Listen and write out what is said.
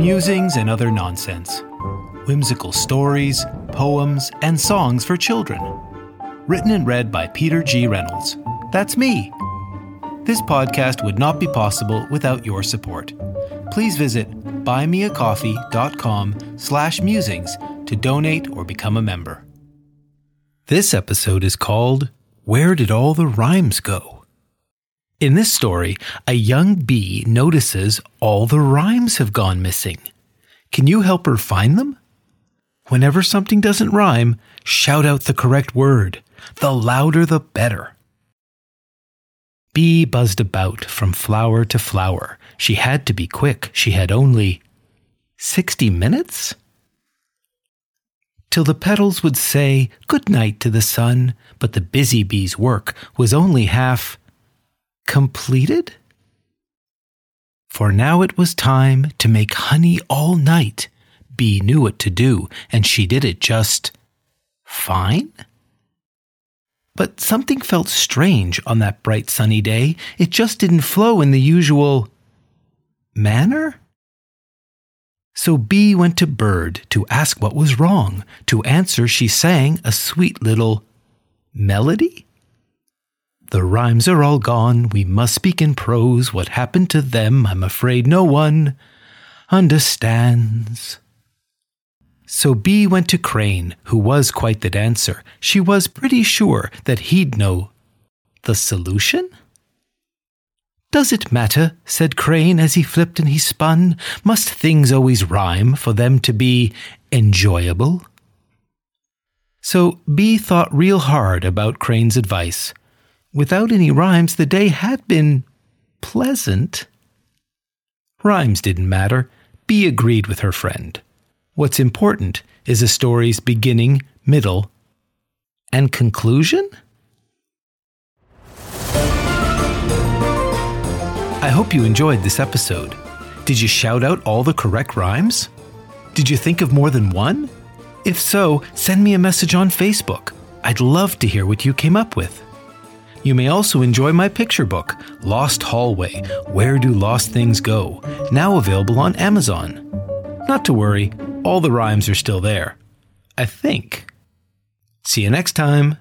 musings and other nonsense, whimsical stories, poems, and songs for children. Written and read by Peter G. Reynolds. That's me. This podcast would not be possible without your support. Please visit buymeacoffee.com slash musings to donate or become a member. This episode is called Where Did All the Rhymes Go? In this story, a young bee notices all the rhymes have gone missing. Can you help her find them? Whenever something doesn't rhyme, shout out the correct word. The louder the better. Bee buzzed about from flower to flower. She had to be quick. She had only sixty minutes? Till the petals would say good night to the sun, but the busy bee's work was only half completed? For now it was time to make honey all night. Bee knew what to do, and she did it just fine. But something felt strange on that bright sunny day. It just didn't flow in the usual manner. So Bee went to Bird to ask what was wrong. To answer, she sang a sweet little melody. The rhymes are all gone, we must speak in prose. What happened to them, I'm afraid no one understands. So Bee went to Crane, who was quite the dancer. She was pretty sure that he'd know the solution. Does it matter? said Crane as he flipped and he spun. Must things always rhyme for them to be enjoyable? So Bee thought real hard about Crane's advice. Without any rhymes, the day had been pleasant. Rhymes didn't matter. Bee agreed with her friend. What's important is a story's beginning, middle, and conclusion? I hope you enjoyed this episode. Did you shout out all the correct rhymes? Did you think of more than one? If so, send me a message on Facebook. I'd love to hear what you came up with. You may also enjoy my picture book, Lost Hallway Where Do Lost Things Go? now available on Amazon. Not to worry, all the rhymes are still there. I think. See you next time.